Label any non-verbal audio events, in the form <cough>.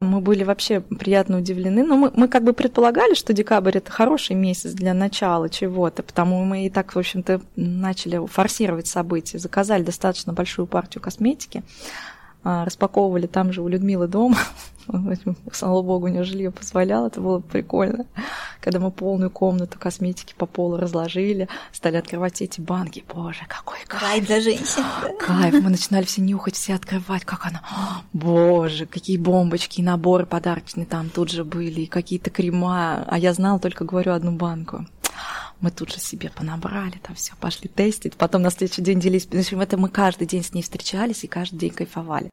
Мы были вообще приятно удивлены. Но мы, мы как бы предполагали, что декабрь это хороший месяц для начала чего-то, потому мы и так, в общем-то, начали форсировать события. Заказали достаточно большую партию косметики, а, распаковывали там же у Людмилы дома. <laughs> Слава богу, у нее жилье позволяло, это было прикольно. Когда мы полную комнату косметики по полу разложили, стали открывать эти банки. Боже, какой кайф. Кайф для женщин. Кайф. Мы начинали все нюхать, все открывать, как она. Боже, какие бомбочки, наборы подарочные там тут же были, и какие-то крема. А я знала только, говорю, одну банку мы тут же себе понабрали, там все, пошли тестить. Потом на следующий день делились. В общем, это мы каждый день с ней встречались и каждый день кайфовали.